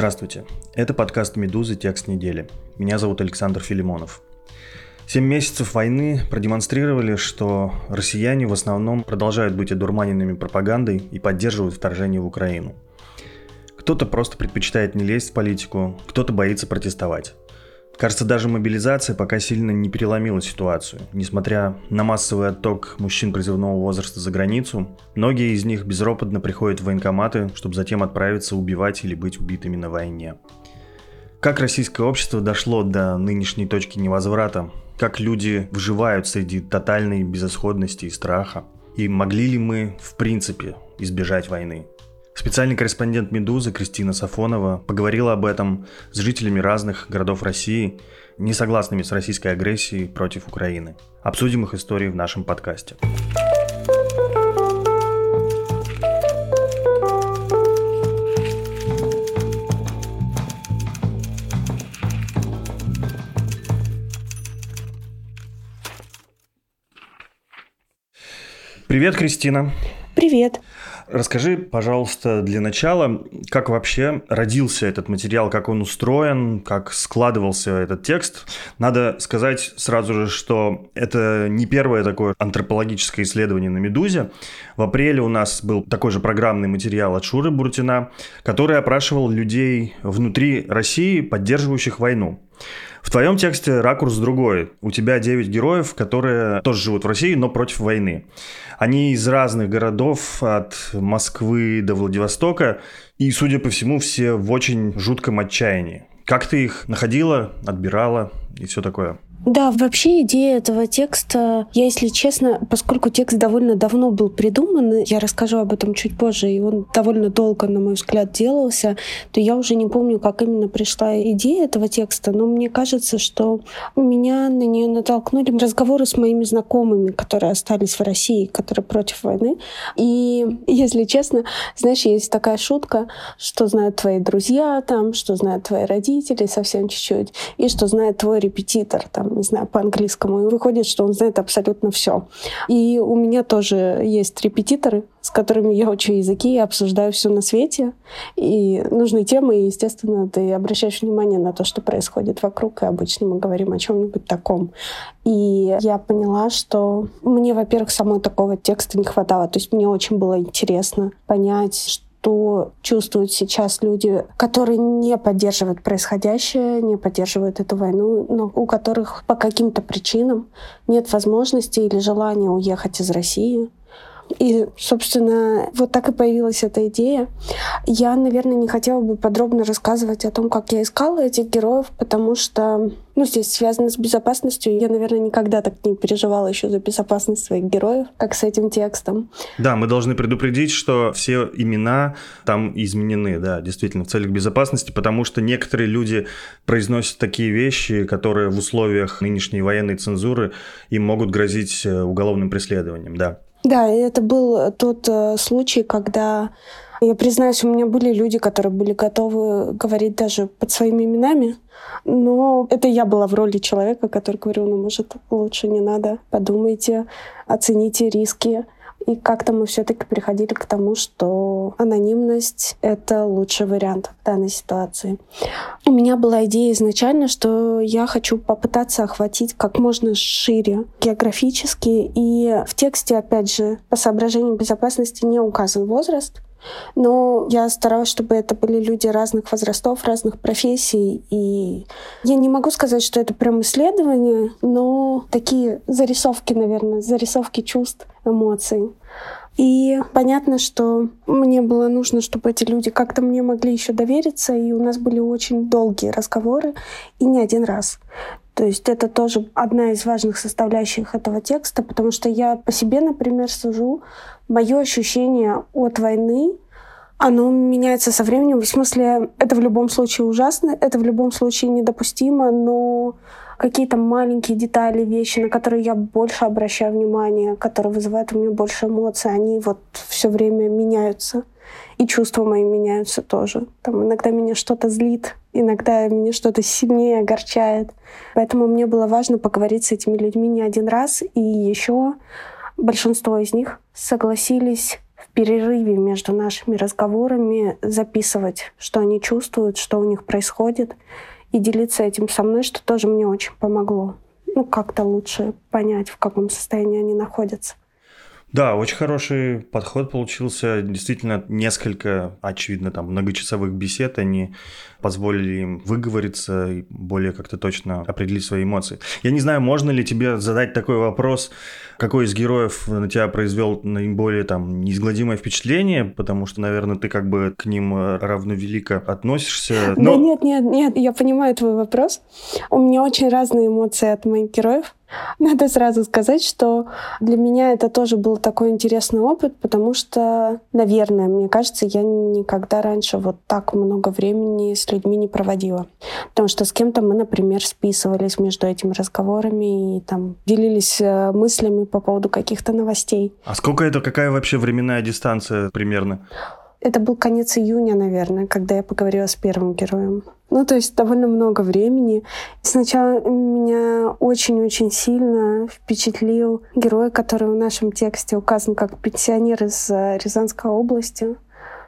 Здравствуйте, это подкаст «Медузы. Текст недели». Меня зовут Александр Филимонов. Семь месяцев войны продемонстрировали, что россияне в основном продолжают быть одурманенными пропагандой и поддерживают вторжение в Украину. Кто-то просто предпочитает не лезть в политику, кто-то боится протестовать. Кажется, даже мобилизация пока сильно не переломила ситуацию. Несмотря на массовый отток мужчин призывного возраста за границу, многие из них безропотно приходят в военкоматы, чтобы затем отправиться убивать или быть убитыми на войне. Как российское общество дошло до нынешней точки невозврата? Как люди выживают среди тотальной безысходности и страха? И могли ли мы, в принципе, избежать войны? Специальный корреспондент «Медузы» Кристина Сафонова поговорила об этом с жителями разных городов России, не согласными с российской агрессией против Украины. Обсудим их истории в нашем подкасте. Привет, Кристина. Привет. Расскажи, пожалуйста, для начала, как вообще родился этот материал, как он устроен, как складывался этот текст. Надо сказать сразу же, что это не первое такое антропологическое исследование на «Медузе». В апреле у нас был такой же программный материал от Шуры Буртина, который опрашивал людей внутри России, поддерживающих войну. В твоем тексте ракурс другой. У тебя 9 героев, которые тоже живут в России, но против войны. Они из разных городов, от Москвы до Владивостока, и, судя по всему, все в очень жутком отчаянии. Как ты их находила, отбирала и все такое? Да, вообще идея этого текста, я, если честно, поскольку текст довольно давно был придуман, я расскажу об этом чуть позже, и он довольно долго, на мой взгляд, делался, то я уже не помню, как именно пришла идея этого текста, но мне кажется, что меня на нее натолкнули разговоры с моими знакомыми, которые остались в России, которые против войны. И, если честно, знаешь, есть такая шутка, что знают твои друзья там, что знают твои родители совсем чуть-чуть, и что знает твой репетитор там, не знаю, по-английскому, и выходит, что он знает абсолютно все. И у меня тоже есть репетиторы, с которыми я учу языки и обсуждаю все на свете. И нужные темы, и, естественно, ты обращаешь внимание на то, что происходит вокруг, и обычно мы говорим о чем-нибудь таком. И я поняла, что мне, во-первых, самого такого текста не хватало. То есть мне очень было интересно понять, что что чувствуют сейчас люди, которые не поддерживают происходящее, не поддерживают эту войну, но у которых по каким-то причинам нет возможности или желания уехать из России. И, собственно, вот так и появилась эта идея. Я, наверное, не хотела бы подробно рассказывать о том, как я искала этих героев, потому что ну, здесь связано с безопасностью. Я, наверное, никогда так не переживала еще за безопасность своих героев, как с этим текстом. Да, мы должны предупредить, что все имена там изменены, да, действительно, в целях безопасности, потому что некоторые люди произносят такие вещи, которые в условиях нынешней военной цензуры им могут грозить э, уголовным преследованием, да. Да, это был тот э, случай, когда я признаюсь, у меня были люди, которые были готовы говорить даже под своими именами, но это я была в роли человека, который говорил, ну, может, лучше не надо, подумайте, оцените риски. И как-то мы все-таки приходили к тому, что анонимность — это лучший вариант в данной ситуации. У меня была идея изначально, что я хочу попытаться охватить как можно шире географически. И в тексте, опять же, по соображениям безопасности не указан возраст. Но я старалась, чтобы это были люди разных возрастов, разных профессий. И я не могу сказать, что это прям исследование, но такие зарисовки, наверное, зарисовки чувств, эмоций. И понятно, что мне было нужно, чтобы эти люди как-то мне могли еще довериться, и у нас были очень долгие разговоры, и не один раз. То есть это тоже одна из важных составляющих этого текста, потому что я по себе, например, сужу, мое ощущение от войны, оно меняется со временем. В смысле, это в любом случае ужасно, это в любом случае недопустимо, но какие-то маленькие детали, вещи, на которые я больше обращаю внимание, которые вызывают у меня больше эмоций, они вот все время меняются. И чувства мои меняются тоже. Там иногда меня что-то злит, иногда меня что-то сильнее огорчает. Поэтому мне было важно поговорить с этими людьми не один раз. И еще большинство из них согласились в перерыве между нашими разговорами записывать, что они чувствуют, что у них происходит и делиться этим со мной, что тоже мне очень помогло. Ну, как-то лучше понять, в каком состоянии они находятся. Да, очень хороший подход получился. Действительно, несколько, очевидно, там многочасовых бесед, они позволили им выговориться и более как-то точно определить свои эмоции. Я не знаю, можно ли тебе задать такой вопрос, какой из героев на тебя произвел наиболее там неизгладимое впечатление, потому что, наверное, ты как бы к ним равновелико относишься. Но... Да нет, нет, нет, я понимаю твой вопрос. У меня очень разные эмоции от моих героев. Надо сразу сказать, что для меня это тоже был такой интересный опыт, потому что, наверное, мне кажется, я никогда раньше вот так много времени с людьми не проводила. Потому что с кем-то мы, например, списывались между этими разговорами и там делились э, мыслями по поводу каких-то новостей. А сколько это, какая вообще временная дистанция примерно? Это был конец июня, наверное, когда я поговорила с первым героем. Ну, то есть довольно много времени. Сначала меня очень-очень сильно впечатлил герой, который в нашем тексте указан как пенсионер из э, Рязанской области.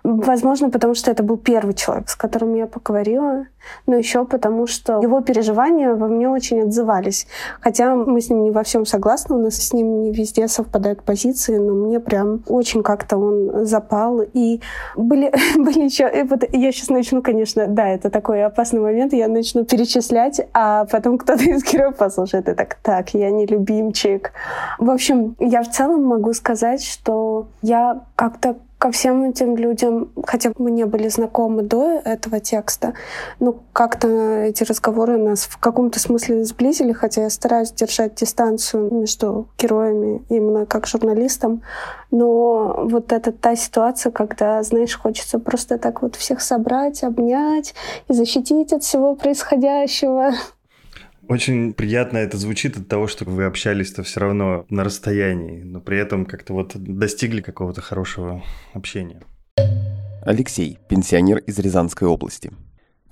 Возможно, потому что это был первый человек, с которым я поговорила, но еще потому, что его переживания во мне очень отзывались. Хотя мы с ним не во всем согласны, у нас с ним не везде совпадают позиции, но мне прям очень как-то он запал. И были, были еще... Вот я сейчас начну, конечно, да, это такой опасный момент, я начну перечислять, а потом кто-то из героев послушает и так, так, я не любимчик. В общем, я в целом могу сказать, что я как-то ко всем этим людям, хотя мы не были знакомы до этого текста, но как-то эти разговоры нас в каком-то смысле сблизили, хотя я стараюсь держать дистанцию между героями именно как журналистом. Но вот это та ситуация, когда, знаешь, хочется просто так вот всех собрать, обнять и защитить от всего происходящего. Очень приятно это звучит от того, что вы общались-то все равно на расстоянии, но при этом как-то вот достигли какого-то хорошего общения. Алексей, пенсионер из Рязанской области.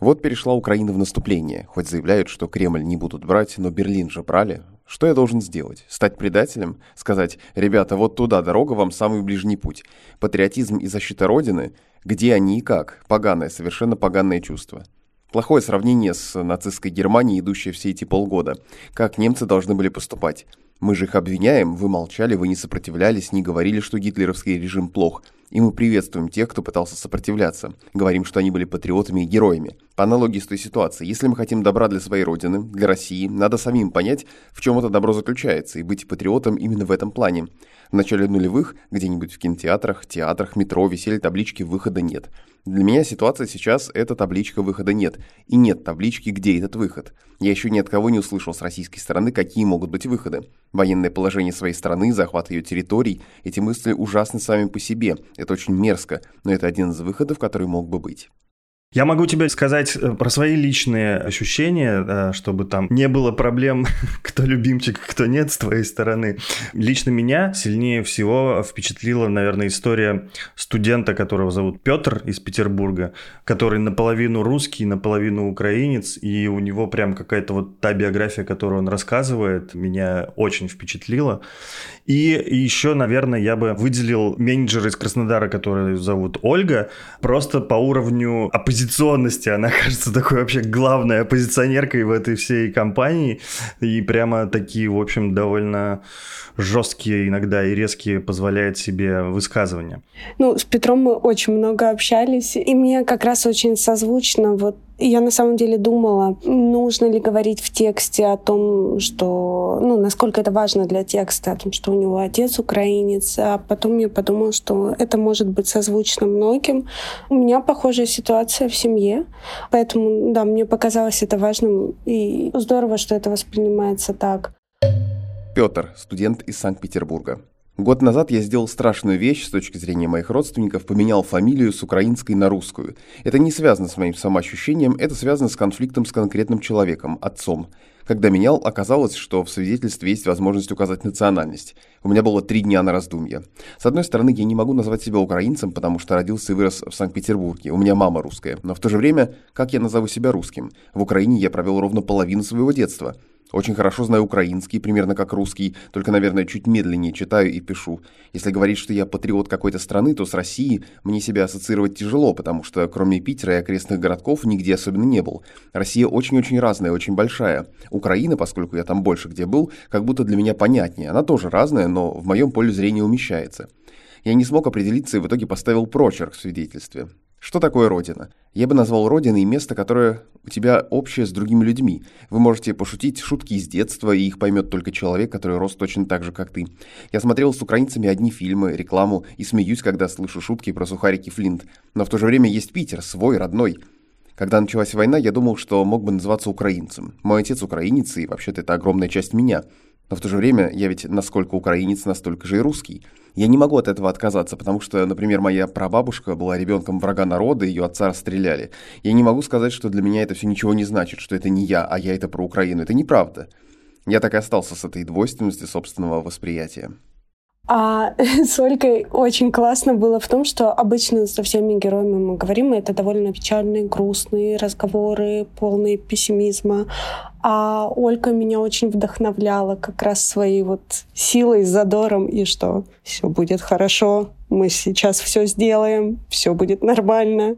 Вот перешла Украина в наступление, хоть заявляют, что Кремль не будут брать, но Берлин же брали. Что я должен сделать? Стать предателем? Сказать, ребята, вот туда дорога, вам самый ближний путь. Патриотизм и защита Родины? Где они и как? Поганое, совершенно поганое чувство. Плохое сравнение с нацистской Германией, идущей все эти полгода. Как немцы должны были поступать? Мы же их обвиняем, вы молчали, вы не сопротивлялись, не говорили, что гитлеровский режим плох. И мы приветствуем тех, кто пытался сопротивляться. Говорим, что они были патриотами и героями. По аналогии с той ситуацией, если мы хотим добра для своей родины, для России, надо самим понять, в чем это добро заключается, и быть патриотом именно в этом плане. В начале нулевых где-нибудь в кинотеатрах, театрах, метро висели таблички «Выхода нет». Для меня ситуация сейчас – это табличка «Выхода нет». И нет таблички «Где этот выход?». Я еще ни от кого не услышал с российской стороны, какие могут быть выходы. Военное положение своей страны, захват ее территорий – эти мысли ужасны сами по себе. Это очень мерзко, но это один из выходов, который мог бы быть. Я могу тебе сказать э, про свои личные ощущения, чтобы там не было проблем, кто любимчик, кто нет с твоей стороны. Лично меня сильнее всего впечатлила, наверное, история студента, которого зовут Петр из Петербурга, который наполовину русский, наполовину украинец, и у него прям какая-то вот та биография, которую он рассказывает, меня очень впечатлила. И еще, наверное, я бы выделил менеджера из Краснодара, который зовут Ольга, просто по уровню оппозиционности. Она кажется такой вообще главной оппозиционеркой в этой всей компании. И прямо такие, в общем, довольно жесткие иногда и резкие позволяет себе высказывания. Ну, с Петром мы очень много общались, и мне как раз очень созвучно вот Я на самом деле думала, нужно ли говорить в тексте о том, что, ну, насколько это важно для текста, о том, что у него отец украинец, а потом я подумала, что это может быть созвучно многим. У меня похожая ситуация в семье, поэтому, да, мне показалось это важным, и здорово, что это воспринимается так. Петр, студент из Санкт-Петербурга. Год назад я сделал страшную вещь с точки зрения моих родственников, поменял фамилию с украинской на русскую. Это не связано с моим самоощущением, это связано с конфликтом с конкретным человеком, отцом. Когда менял, оказалось, что в свидетельстве есть возможность указать национальность. У меня было три дня на раздумье. С одной стороны, я не могу назвать себя украинцем, потому что родился и вырос в Санкт-Петербурге. У меня мама русская. Но в то же время, как я назову себя русским? В Украине я провел ровно половину своего детства. Очень хорошо знаю украинский, примерно как русский, только, наверное, чуть медленнее читаю и пишу. Если говорить, что я патриот какой-то страны, то с Россией мне себя ассоциировать тяжело, потому что кроме Питера и окрестных городков нигде особенно не был. Россия очень-очень разная, очень большая. Украина, поскольку я там больше где был, как будто для меня понятнее. Она тоже разная, но в моем поле зрения умещается. Я не смог определиться и в итоге поставил прочерк в свидетельстве. Что такое Родина? Я бы назвал Родиной место, которое у тебя общее с другими людьми. Вы можете пошутить шутки из детства, и их поймет только человек, который рос точно так же, как ты. Я смотрел с украинцами одни фильмы, рекламу, и смеюсь, когда слышу шутки про сухарики Флинт. Но в то же время есть Питер, свой, родной. Когда началась война, я думал, что мог бы называться украинцем. Мой отец украинец, и вообще-то это огромная часть меня. Но в то же время я ведь насколько украинец, настолько же и русский. Я не могу от этого отказаться, потому что, например, моя прабабушка была ребенком врага народа, ее отца расстреляли. Я не могу сказать, что для меня это все ничего не значит, что это не я, а я это про Украину. Это неправда. Я так и остался с этой двойственностью собственного восприятия. А с Ольгой очень классно было в том, что обычно со всеми героями мы говорим, и это довольно печальные, грустные разговоры, полные пессимизма. А Ольга меня очень вдохновляла как раз своей вот силой, задором, и что все будет хорошо, мы сейчас все сделаем, все будет нормально.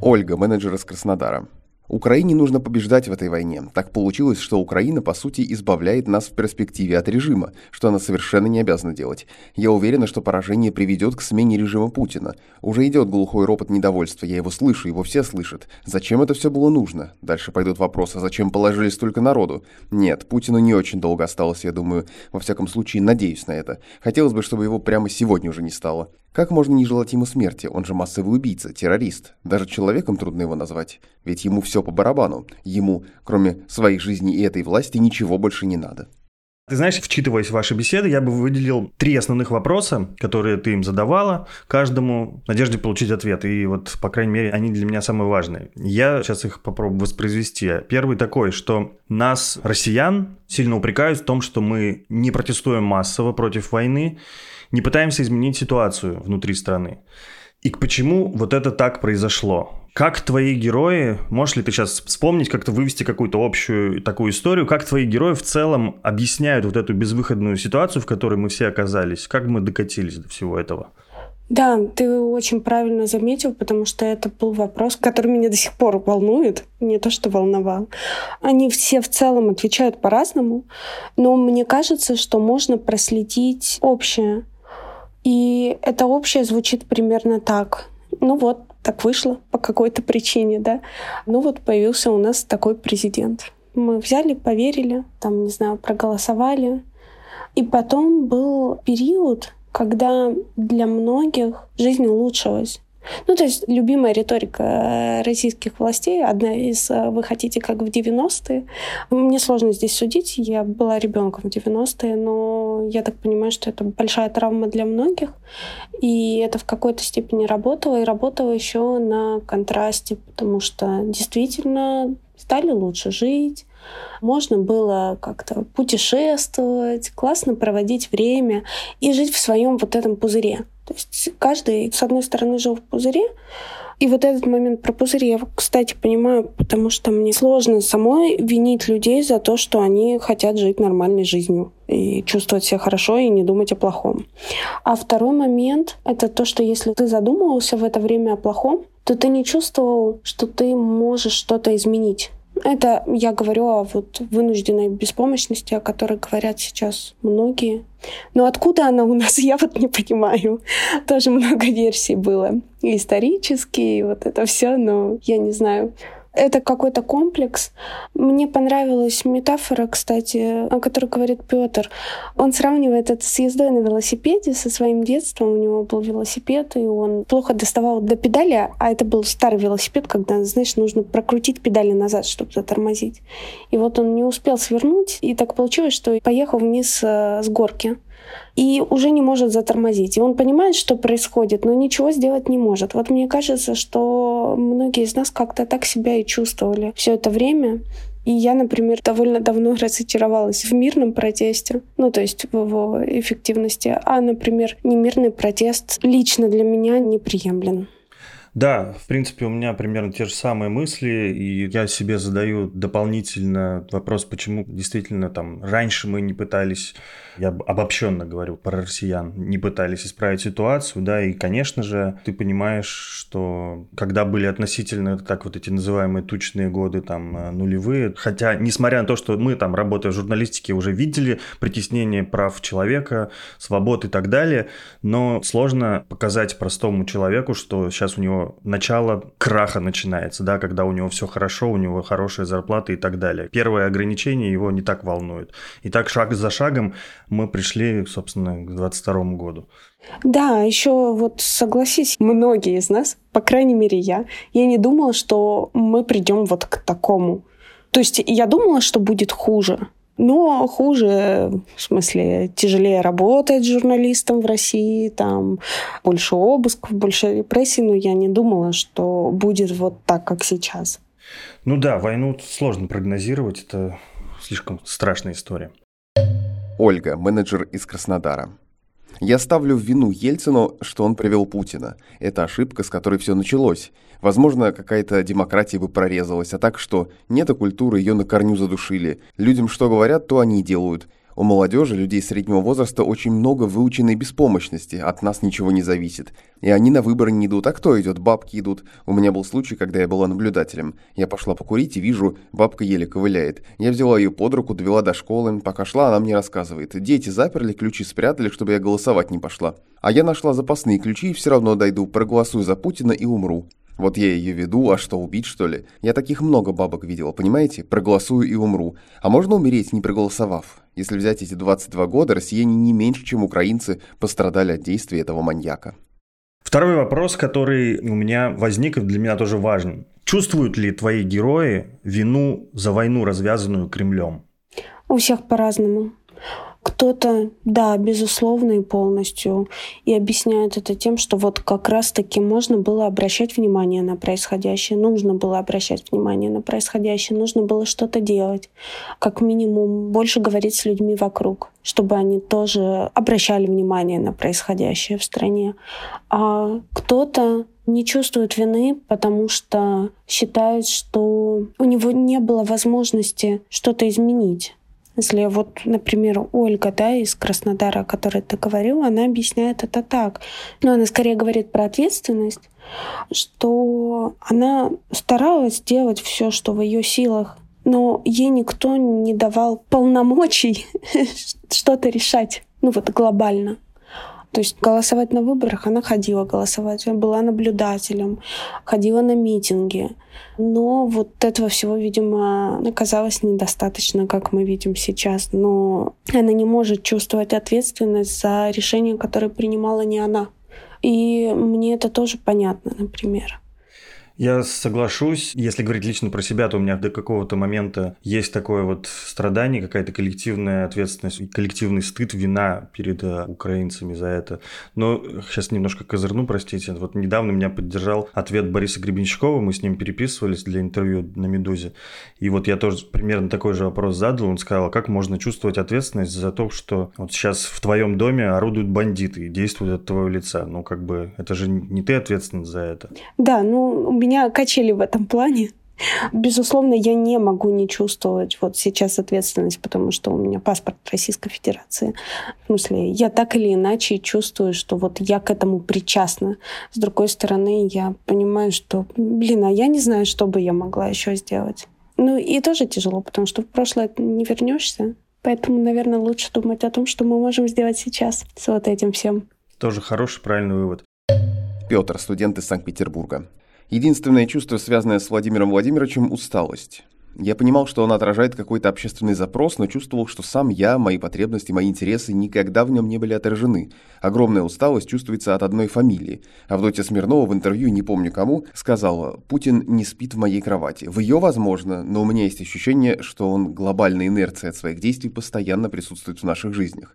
Ольга, менеджер из Краснодара. Украине нужно побеждать в этой войне. Так получилось, что Украина, по сути, избавляет нас в перспективе от режима, что она совершенно не обязана делать. Я уверена, что поражение приведет к смене режима Путина. Уже идет глухой ропот недовольства, я его слышу, его все слышат. Зачем это все было нужно? Дальше пойдут вопросы, зачем положили столько народу? Нет, Путину не очень долго осталось, я думаю. Во всяком случае, надеюсь на это. Хотелось бы, чтобы его прямо сегодня уже не стало. Как можно не желать ему смерти? Он же массовый убийца, террорист. Даже человеком трудно его назвать. Ведь ему все по барабану. Ему, кроме своей жизни и этой власти, ничего больше не надо. Ты знаешь, вчитываясь в ваши беседы, я бы выделил три основных вопроса, которые ты им задавала, каждому в надежде получить ответ. И вот, по крайней мере, они для меня самые важные. Я сейчас их попробую воспроизвести. Первый такой, что нас, россиян, сильно упрекают в том, что мы не протестуем массово против войны, не пытаемся изменить ситуацию внутри страны. И почему вот это так произошло? Как твои герои, можешь ли ты сейчас вспомнить, как-то вывести какую-то общую такую историю, как твои герои в целом объясняют вот эту безвыходную ситуацию, в которой мы все оказались? Как мы докатились до всего этого? Да, ты очень правильно заметил, потому что это был вопрос, который меня до сих пор волнует, не то что волновал. Они все в целом отвечают по-разному, но мне кажется, что можно проследить общее и это общее звучит примерно так. Ну вот, так вышло по какой-то причине, да. Ну вот появился у нас такой президент. Мы взяли, поверили, там, не знаю, проголосовали. И потом был период, когда для многих жизнь улучшилась. Ну, то есть любимая риторика э, российских властей, одна из э, «вы хотите как в 90-е». Мне сложно здесь судить, я была ребенком в 90-е, но я так понимаю, что это большая травма для многих, и это в какой-то степени работало, и работало еще на контрасте, потому что действительно стали лучше жить, можно было как-то путешествовать, классно проводить время и жить в своем вот этом пузыре. То есть каждый, с одной стороны, жил в пузыре, и вот этот момент про пузырь я, кстати, понимаю, потому что мне сложно самой винить людей за то, что они хотят жить нормальной жизнью и чувствовать себя хорошо и не думать о плохом. А второй момент — это то, что если ты задумывался в это время о плохом, то ты не чувствовал, что ты можешь что-то изменить. Это я говорю о вот вынужденной беспомощности, о которой говорят сейчас многие. Но откуда она у нас, я вот не понимаю. Тоже много версий было. И исторические, и вот это все, но я не знаю. Это какой-то комплекс. Мне понравилась метафора, кстати, о которой говорит Петр. Он сравнивает это с ездой на велосипеде, со своим детством. У него был велосипед, и он плохо доставал до педали, а это был старый велосипед, когда, знаешь, нужно прокрутить педали назад, чтобы затормозить. И вот он не успел свернуть, и так получилось, что поехал вниз э, с горки и уже не может затормозить. И он понимает, что происходит, но ничего сделать не может. Вот мне кажется, что многие из нас как-то так себя и чувствовали все это время. И я, например, довольно давно разочаровалась в мирном протесте, ну, то есть в его эффективности, а, например, немирный протест лично для меня неприемлем. Да, в принципе, у меня примерно те же самые мысли, и я себе задаю дополнительно вопрос, почему действительно там раньше мы не пытались я обобщенно говорю про россиян, не пытались исправить ситуацию, да, и, конечно же, ты понимаешь, что когда были относительно так вот эти называемые тучные годы, там, э, нулевые, хотя, несмотря на то, что мы там, работая в журналистике, уже видели притеснение прав человека, свобод и так далее, но сложно показать простому человеку, что сейчас у него начало краха начинается, да, когда у него все хорошо, у него хорошая зарплата и так далее. Первое ограничение его не так волнует. И так шаг за шагом мы пришли, собственно, к 22 году. Да, еще вот согласись, многие из нас, по крайней мере я, я не думала, что мы придем вот к такому. То есть я думала, что будет хуже. Но хуже, в смысле, тяжелее работать журналистом в России, там больше обысков, больше репрессий, но я не думала, что будет вот так, как сейчас. Ну да, войну сложно прогнозировать, это слишком страшная история. Ольга, менеджер из Краснодара. Я ставлю в вину Ельцину, что он привел Путина. Это ошибка, с которой все началось. Возможно, какая-то демократия бы прорезалась, а так что нет культуры, ее на корню задушили. Людям что говорят, то они и делают. У молодежи, людей среднего возраста, очень много выученной беспомощности, от нас ничего не зависит. И они на выборы не идут. А кто идет? Бабки идут. У меня был случай, когда я была наблюдателем. Я пошла покурить и вижу, бабка еле ковыляет. Я взяла ее под руку, довела до школы. Пока шла, она мне рассказывает. Дети заперли, ключи спрятали, чтобы я голосовать не пошла. А я нашла запасные ключи и все равно дойду, проголосую за Путина и умру. Вот я ее веду, а что, убить что ли? Я таких много бабок видела, понимаете? Проголосую и умру. А можно умереть, не проголосовав? Если взять эти 22 года, россияне не меньше, чем украинцы, пострадали от действий этого маньяка. Второй вопрос, который у меня возник и для меня тоже важен. Чувствуют ли твои герои вину за войну, развязанную Кремлем? У всех по-разному. Кто-то, да, безусловно и полностью, и объясняет это тем, что вот как раз-таки можно было обращать внимание на происходящее, нужно было обращать внимание на происходящее, нужно было что-то делать, как минимум больше говорить с людьми вокруг, чтобы они тоже обращали внимание на происходящее в стране. А кто-то не чувствует вины, потому что считает, что у него не было возможности что-то изменить. Если вот, например, Ольга, да, из Краснодара, о которой ты говорил, она объясняет это так. Но она скорее говорит про ответственность, что она старалась сделать все, что в ее силах, но ей никто не давал полномочий что-то решать, ну вот глобально. То есть голосовать на выборах она ходила голосовать, была наблюдателем, ходила на митинги. Но вот этого всего, видимо, оказалось недостаточно, как мы видим сейчас. Но она не может чувствовать ответственность за решение, которое принимала не она. И мне это тоже понятно, например. Я соглашусь. Если говорить лично про себя, то у меня до какого-то момента есть такое вот страдание, какая-то коллективная ответственность, коллективный стыд, вина перед э, украинцами за это. Но сейчас немножко козырну, простите. Вот недавно меня поддержал ответ Бориса Гребенщикова, мы с ним переписывались для интервью на «Медузе». И вот я тоже примерно такой же вопрос задал. Он сказал, а как можно чувствовать ответственность за то, что вот сейчас в твоем доме орудуют бандиты и действуют от твоего лица? Ну, как бы, это же не ты ответственен за это. Да, ну, меня качели в этом плане. Безусловно, я не могу не чувствовать вот сейчас ответственность, потому что у меня паспорт Российской Федерации. В смысле, я так или иначе чувствую, что вот я к этому причастна. С другой стороны, я понимаю, что, блин, а я не знаю, что бы я могла еще сделать. Ну и тоже тяжело, потому что в прошлое не вернешься. Поэтому, наверное, лучше думать о том, что мы можем сделать сейчас с вот этим всем. Тоже хороший, правильный вывод. Петр, студент из Санкт-Петербурга. Единственное чувство, связанное с Владимиром Владимировичем – усталость. Я понимал, что он отражает какой-то общественный запрос, но чувствовал, что сам я, мои потребности, мои интересы никогда в нем не были отражены. Огромная усталость чувствуется от одной фамилии. Авдотья Смирнова в интервью, не помню кому, сказала, «Путин не спит в моей кровати». В ее возможно, но у меня есть ощущение, что он глобальная инерция от своих действий постоянно присутствует в наших жизнях.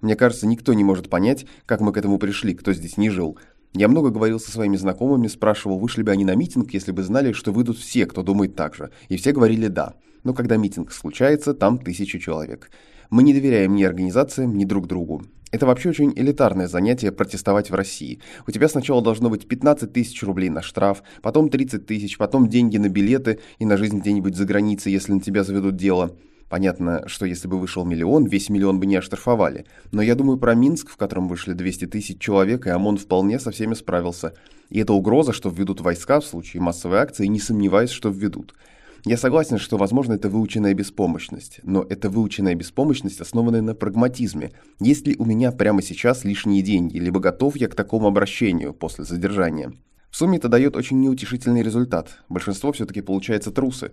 Мне кажется, никто не может понять, как мы к этому пришли, кто здесь не жил. Я много говорил со своими знакомыми, спрашивал, вышли бы они на митинг, если бы знали, что выйдут все, кто думает так же. И все говорили «да». Но когда митинг случается, там тысячи человек. Мы не доверяем ни организациям, ни друг другу. Это вообще очень элитарное занятие протестовать в России. У тебя сначала должно быть 15 тысяч рублей на штраф, потом 30 тысяч, потом деньги на билеты и на жизнь где-нибудь за границей, если на тебя заведут дело. Понятно, что если бы вышел миллион, весь миллион бы не оштрафовали. Но я думаю про Минск, в котором вышли 200 тысяч человек, и ОМОН вполне со всеми справился. И это угроза, что введут войска в случае массовой акции, не сомневаюсь, что введут. Я согласен, что, возможно, это выученная беспомощность, но это выученная беспомощность, основанная на прагматизме. Есть ли у меня прямо сейчас лишние деньги, либо готов я к такому обращению после задержания? В сумме это дает очень неутешительный результат. Большинство все-таки получается трусы.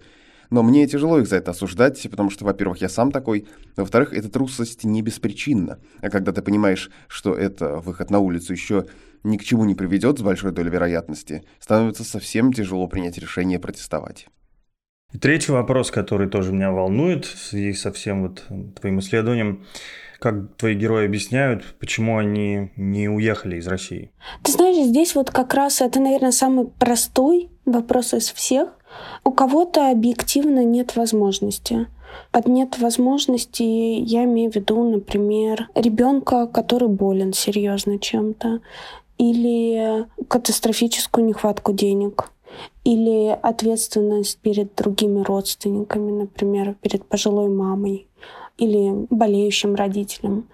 Но мне тяжело их за это осуждать, потому что, во-первых, я сам такой, во-вторых, эта трусость не беспричинна. А когда ты понимаешь, что это выход на улицу еще ни к чему не приведет с большой долей вероятности, становится совсем тяжело принять решение протестовать. И третий вопрос, который тоже меня волнует в связи со всем вот твоим исследованием, как твои герои объясняют, почему они не уехали из России? Ты знаешь, здесь вот как раз это, наверное, самый простой вопрос из всех. У кого-то объективно нет возможности. Под нет возможности я имею в виду, например, ребенка, который болен серьезно чем-то, или катастрофическую нехватку денег, или ответственность перед другими родственниками, например, перед пожилой мамой или болеющим родителем.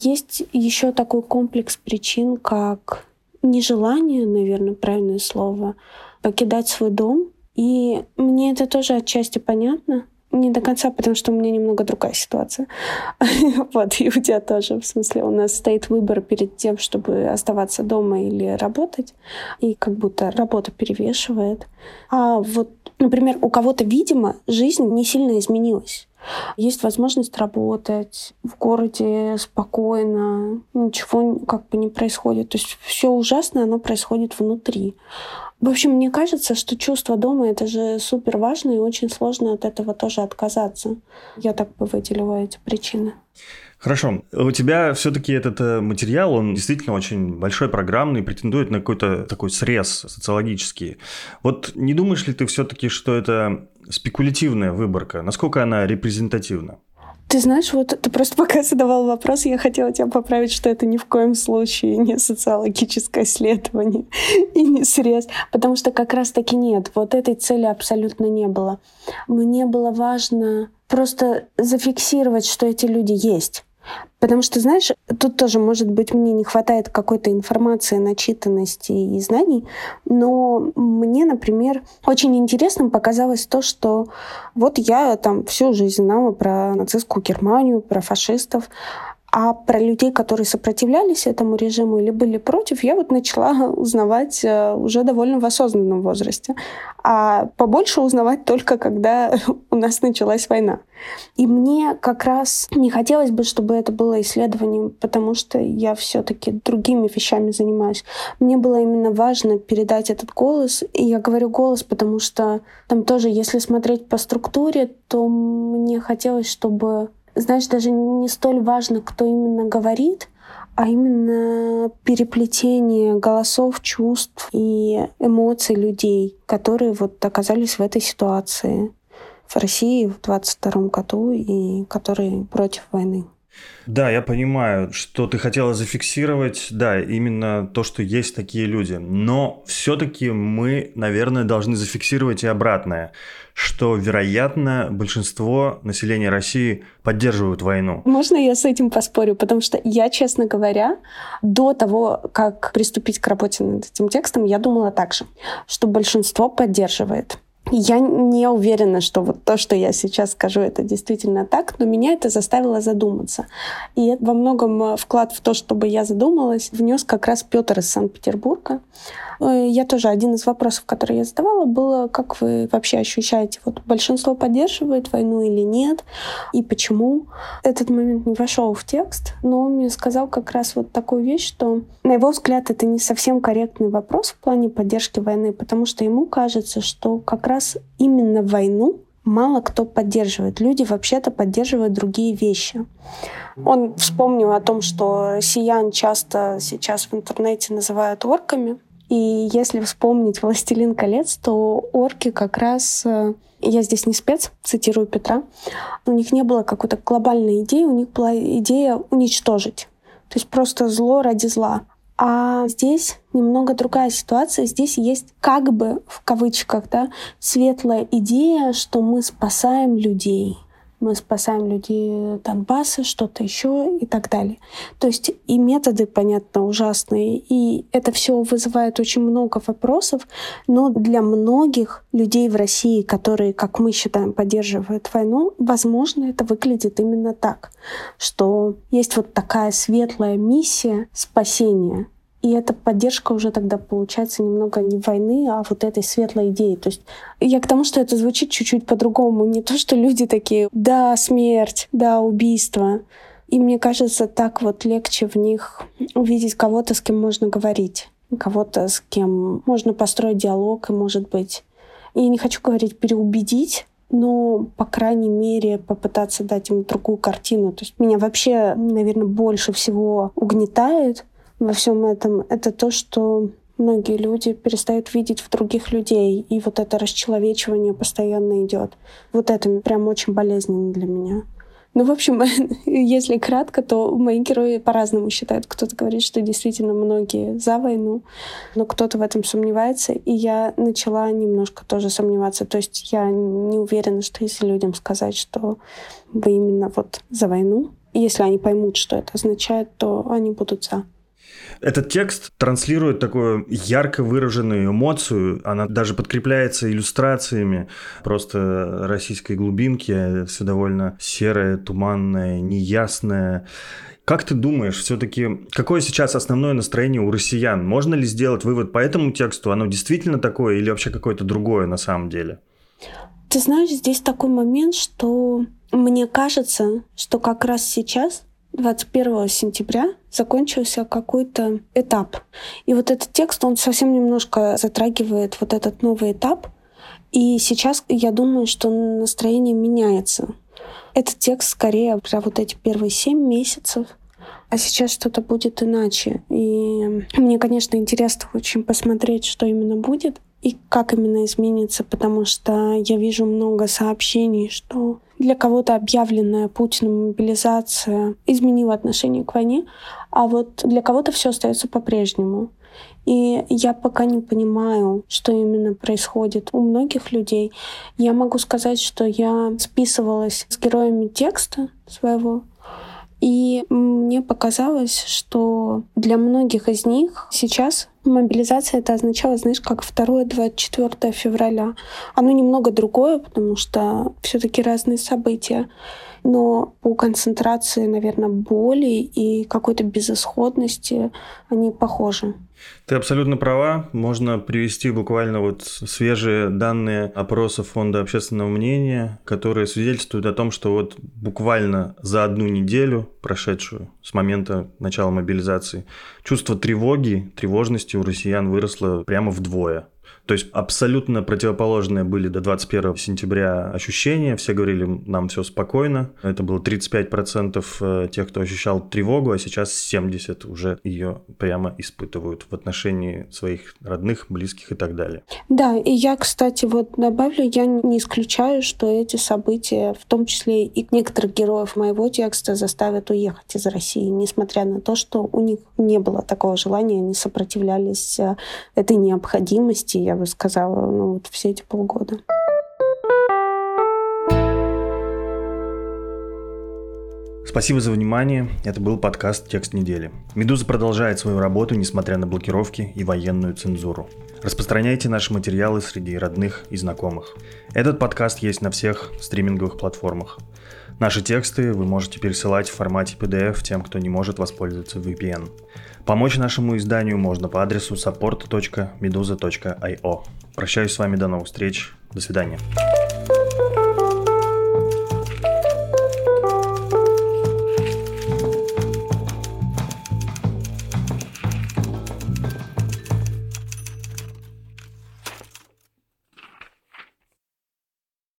Есть еще такой комплекс причин, как нежелание, наверное, правильное слово, покидать свой дом. И мне это тоже отчасти понятно. Не до конца, потому что у меня немного другая ситуация. вот, и у тебя тоже. В смысле, у нас стоит выбор перед тем, чтобы оставаться дома или работать. И как будто работа перевешивает. А вот, например, у кого-то, видимо, жизнь не сильно изменилась. Есть возможность работать в городе спокойно, ничего как бы не происходит. То есть все ужасное, оно происходит внутри. В общем, мне кажется, что чувство дома — это же супер важно, и очень сложно от этого тоже отказаться. Я так бы выделила эти причины. Хорошо. У тебя все-таки этот э, материал, он действительно очень большой, программный, претендует на какой-то такой срез социологический. Вот не думаешь ли ты все-таки, что это спекулятивная выборка? Насколько она репрезентативна? Ты знаешь, вот ты просто пока задавал вопрос, я хотела тебя поправить, что это ни в коем случае не социологическое исследование и не срез, потому что как раз-таки нет, вот этой цели абсолютно не было. Мне было важно просто зафиксировать, что эти люди есть. Потому что, знаешь, тут тоже, может быть, мне не хватает какой-то информации, начитанности и знаний, но мне, например, очень интересным показалось то, что вот я там всю жизнь знала про нацистскую Германию, про фашистов, а про людей, которые сопротивлялись этому режиму или были против, я вот начала узнавать э, уже довольно в осознанном возрасте. А побольше узнавать только, когда у нас началась война. И мне как раз не хотелось бы, чтобы это было исследованием, потому что я все-таки другими вещами занимаюсь. Мне было именно важно передать этот голос. И я говорю голос, потому что там тоже, если смотреть по структуре, то мне хотелось, чтобы знаешь, даже не столь важно, кто именно говорит, а именно переплетение голосов, чувств и эмоций людей, которые вот оказались в этой ситуации в России в 22 году и которые против войны. Да, я понимаю, что ты хотела зафиксировать, да, именно то, что есть такие люди. Но все-таки мы, наверное, должны зафиксировать и обратное, что, вероятно, большинство населения России поддерживают войну. Можно я с этим поспорю? Потому что я, честно говоря, до того, как приступить к работе над этим текстом, я думала так же, что большинство поддерживает. Я не уверена, что вот то, что я сейчас скажу, это действительно так, но меня это заставило задуматься. И во многом э, вклад в то, чтобы я задумалась, внес как раз Петр из Санкт-Петербурга. Э, я тоже один из вопросов, которые я задавала, было, как вы вообще ощущаете, вот большинство поддерживает войну или нет, и почему. Этот момент не вошел в текст, но он мне сказал как раз вот такую вещь, что, на его взгляд, это не совсем корректный вопрос в плане поддержки войны, потому что ему кажется, что как раз именно войну мало кто поддерживает. Люди вообще-то поддерживают другие вещи. Он вспомнил о том, что россиян часто сейчас в интернете называют орками. И если вспомнить «Властелин колец», то орки как раз... Э, я здесь не спец, цитирую Петра. У них не было какой-то глобальной идеи, у них была идея уничтожить. То есть просто зло ради зла. А здесь немного другая ситуация. Здесь есть как бы в кавычках да, светлая идея, что мы спасаем людей мы спасаем людей Донбасса, что-то еще и так далее. То есть и методы, понятно, ужасные, и это все вызывает очень много вопросов, но для многих людей в России, которые, как мы считаем, поддерживают войну, возможно, это выглядит именно так, что есть вот такая светлая миссия спасения и эта поддержка уже тогда получается немного не войны, а вот этой светлой идеи. То есть я к тому, что это звучит чуть-чуть по-другому. Не то, что люди такие, да, смерть, да, убийство. И мне кажется, так вот легче в них увидеть кого-то, с кем можно говорить, кого-то, с кем можно построить диалог, и, может быть, я не хочу говорить переубедить, но, по крайней мере, попытаться дать им другую картину. То есть меня вообще, наверное, больше всего угнетает во всем этом, это то, что многие люди перестают видеть в других людей, и вот это расчеловечивание постоянно идет. Вот это прям очень болезненно для меня. Ну, в общем, если кратко, то мои герои по-разному считают. Кто-то говорит, что действительно многие за войну, но кто-то в этом сомневается, и я начала немножко тоже сомневаться. То есть я не уверена, что если людям сказать, что вы именно вот за войну, если они поймут, что это означает, то они будут за. Этот текст транслирует такую ярко выраженную эмоцию, она даже подкрепляется иллюстрациями просто российской глубинки, все довольно серое, туманное, неясное. Как ты думаешь, все-таки какое сейчас основное настроение у россиян? Можно ли сделать вывод по этому тексту? Оно действительно такое или вообще какое-то другое на самом деле? Ты знаешь, здесь такой момент, что мне кажется, что как раз сейчас 21 сентября закончился какой-то этап. И вот этот текст, он совсем немножко затрагивает вот этот новый этап. И сейчас я думаю, что настроение меняется. Этот текст скорее про вот эти первые семь месяцев, а сейчас что-то будет иначе. И мне, конечно, интересно очень посмотреть, что именно будет и как именно изменится, потому что я вижу много сообщений, что для кого-то объявленная Путиным мобилизация изменила отношение к войне, а вот для кого-то все остается по-прежнему. И я пока не понимаю, что именно происходит у многих людей. Я могу сказать, что я списывалась с героями текста своего, и мне показалось, что для многих из них сейчас мобилизация это означало, знаешь, как 2-24 февраля. Оно немного другое, потому что все-таки разные события но по концентрации, наверное, боли и какой-то безысходности они похожи. Ты абсолютно права. Можно привести буквально вот свежие данные опроса Фонда общественного мнения, которые свидетельствуют о том, что вот буквально за одну неделю, прошедшую с момента начала мобилизации, чувство тревоги, тревожности у россиян выросло прямо вдвое. То есть абсолютно противоположные были до 21 сентября ощущения. Все говорили, нам все спокойно. Это было 35% э, тех, кто ощущал тревогу, а сейчас 70% уже ее прямо испытывают в отношении своих родных, близких и так далее. Да, и я, кстати, вот добавлю, я не исключаю, что эти события, в том числе и некоторых героев моего текста, заставят уехать из России, несмотря на то, что у них не было такого желания, они сопротивлялись э, этой необходимости. Я бы сказала, ну вот все эти полгода. Спасибо за внимание. Это был подкаст «Текст недели». «Медуза» продолжает свою работу, несмотря на блокировки и военную цензуру. Распространяйте наши материалы среди родных и знакомых. Этот подкаст есть на всех стриминговых платформах. Наши тексты вы можете пересылать в формате PDF тем, кто не может воспользоваться VPN. Помочь нашему изданию можно по адресу support.meduza.io. Прощаюсь с вами до новых встреч. До свидания.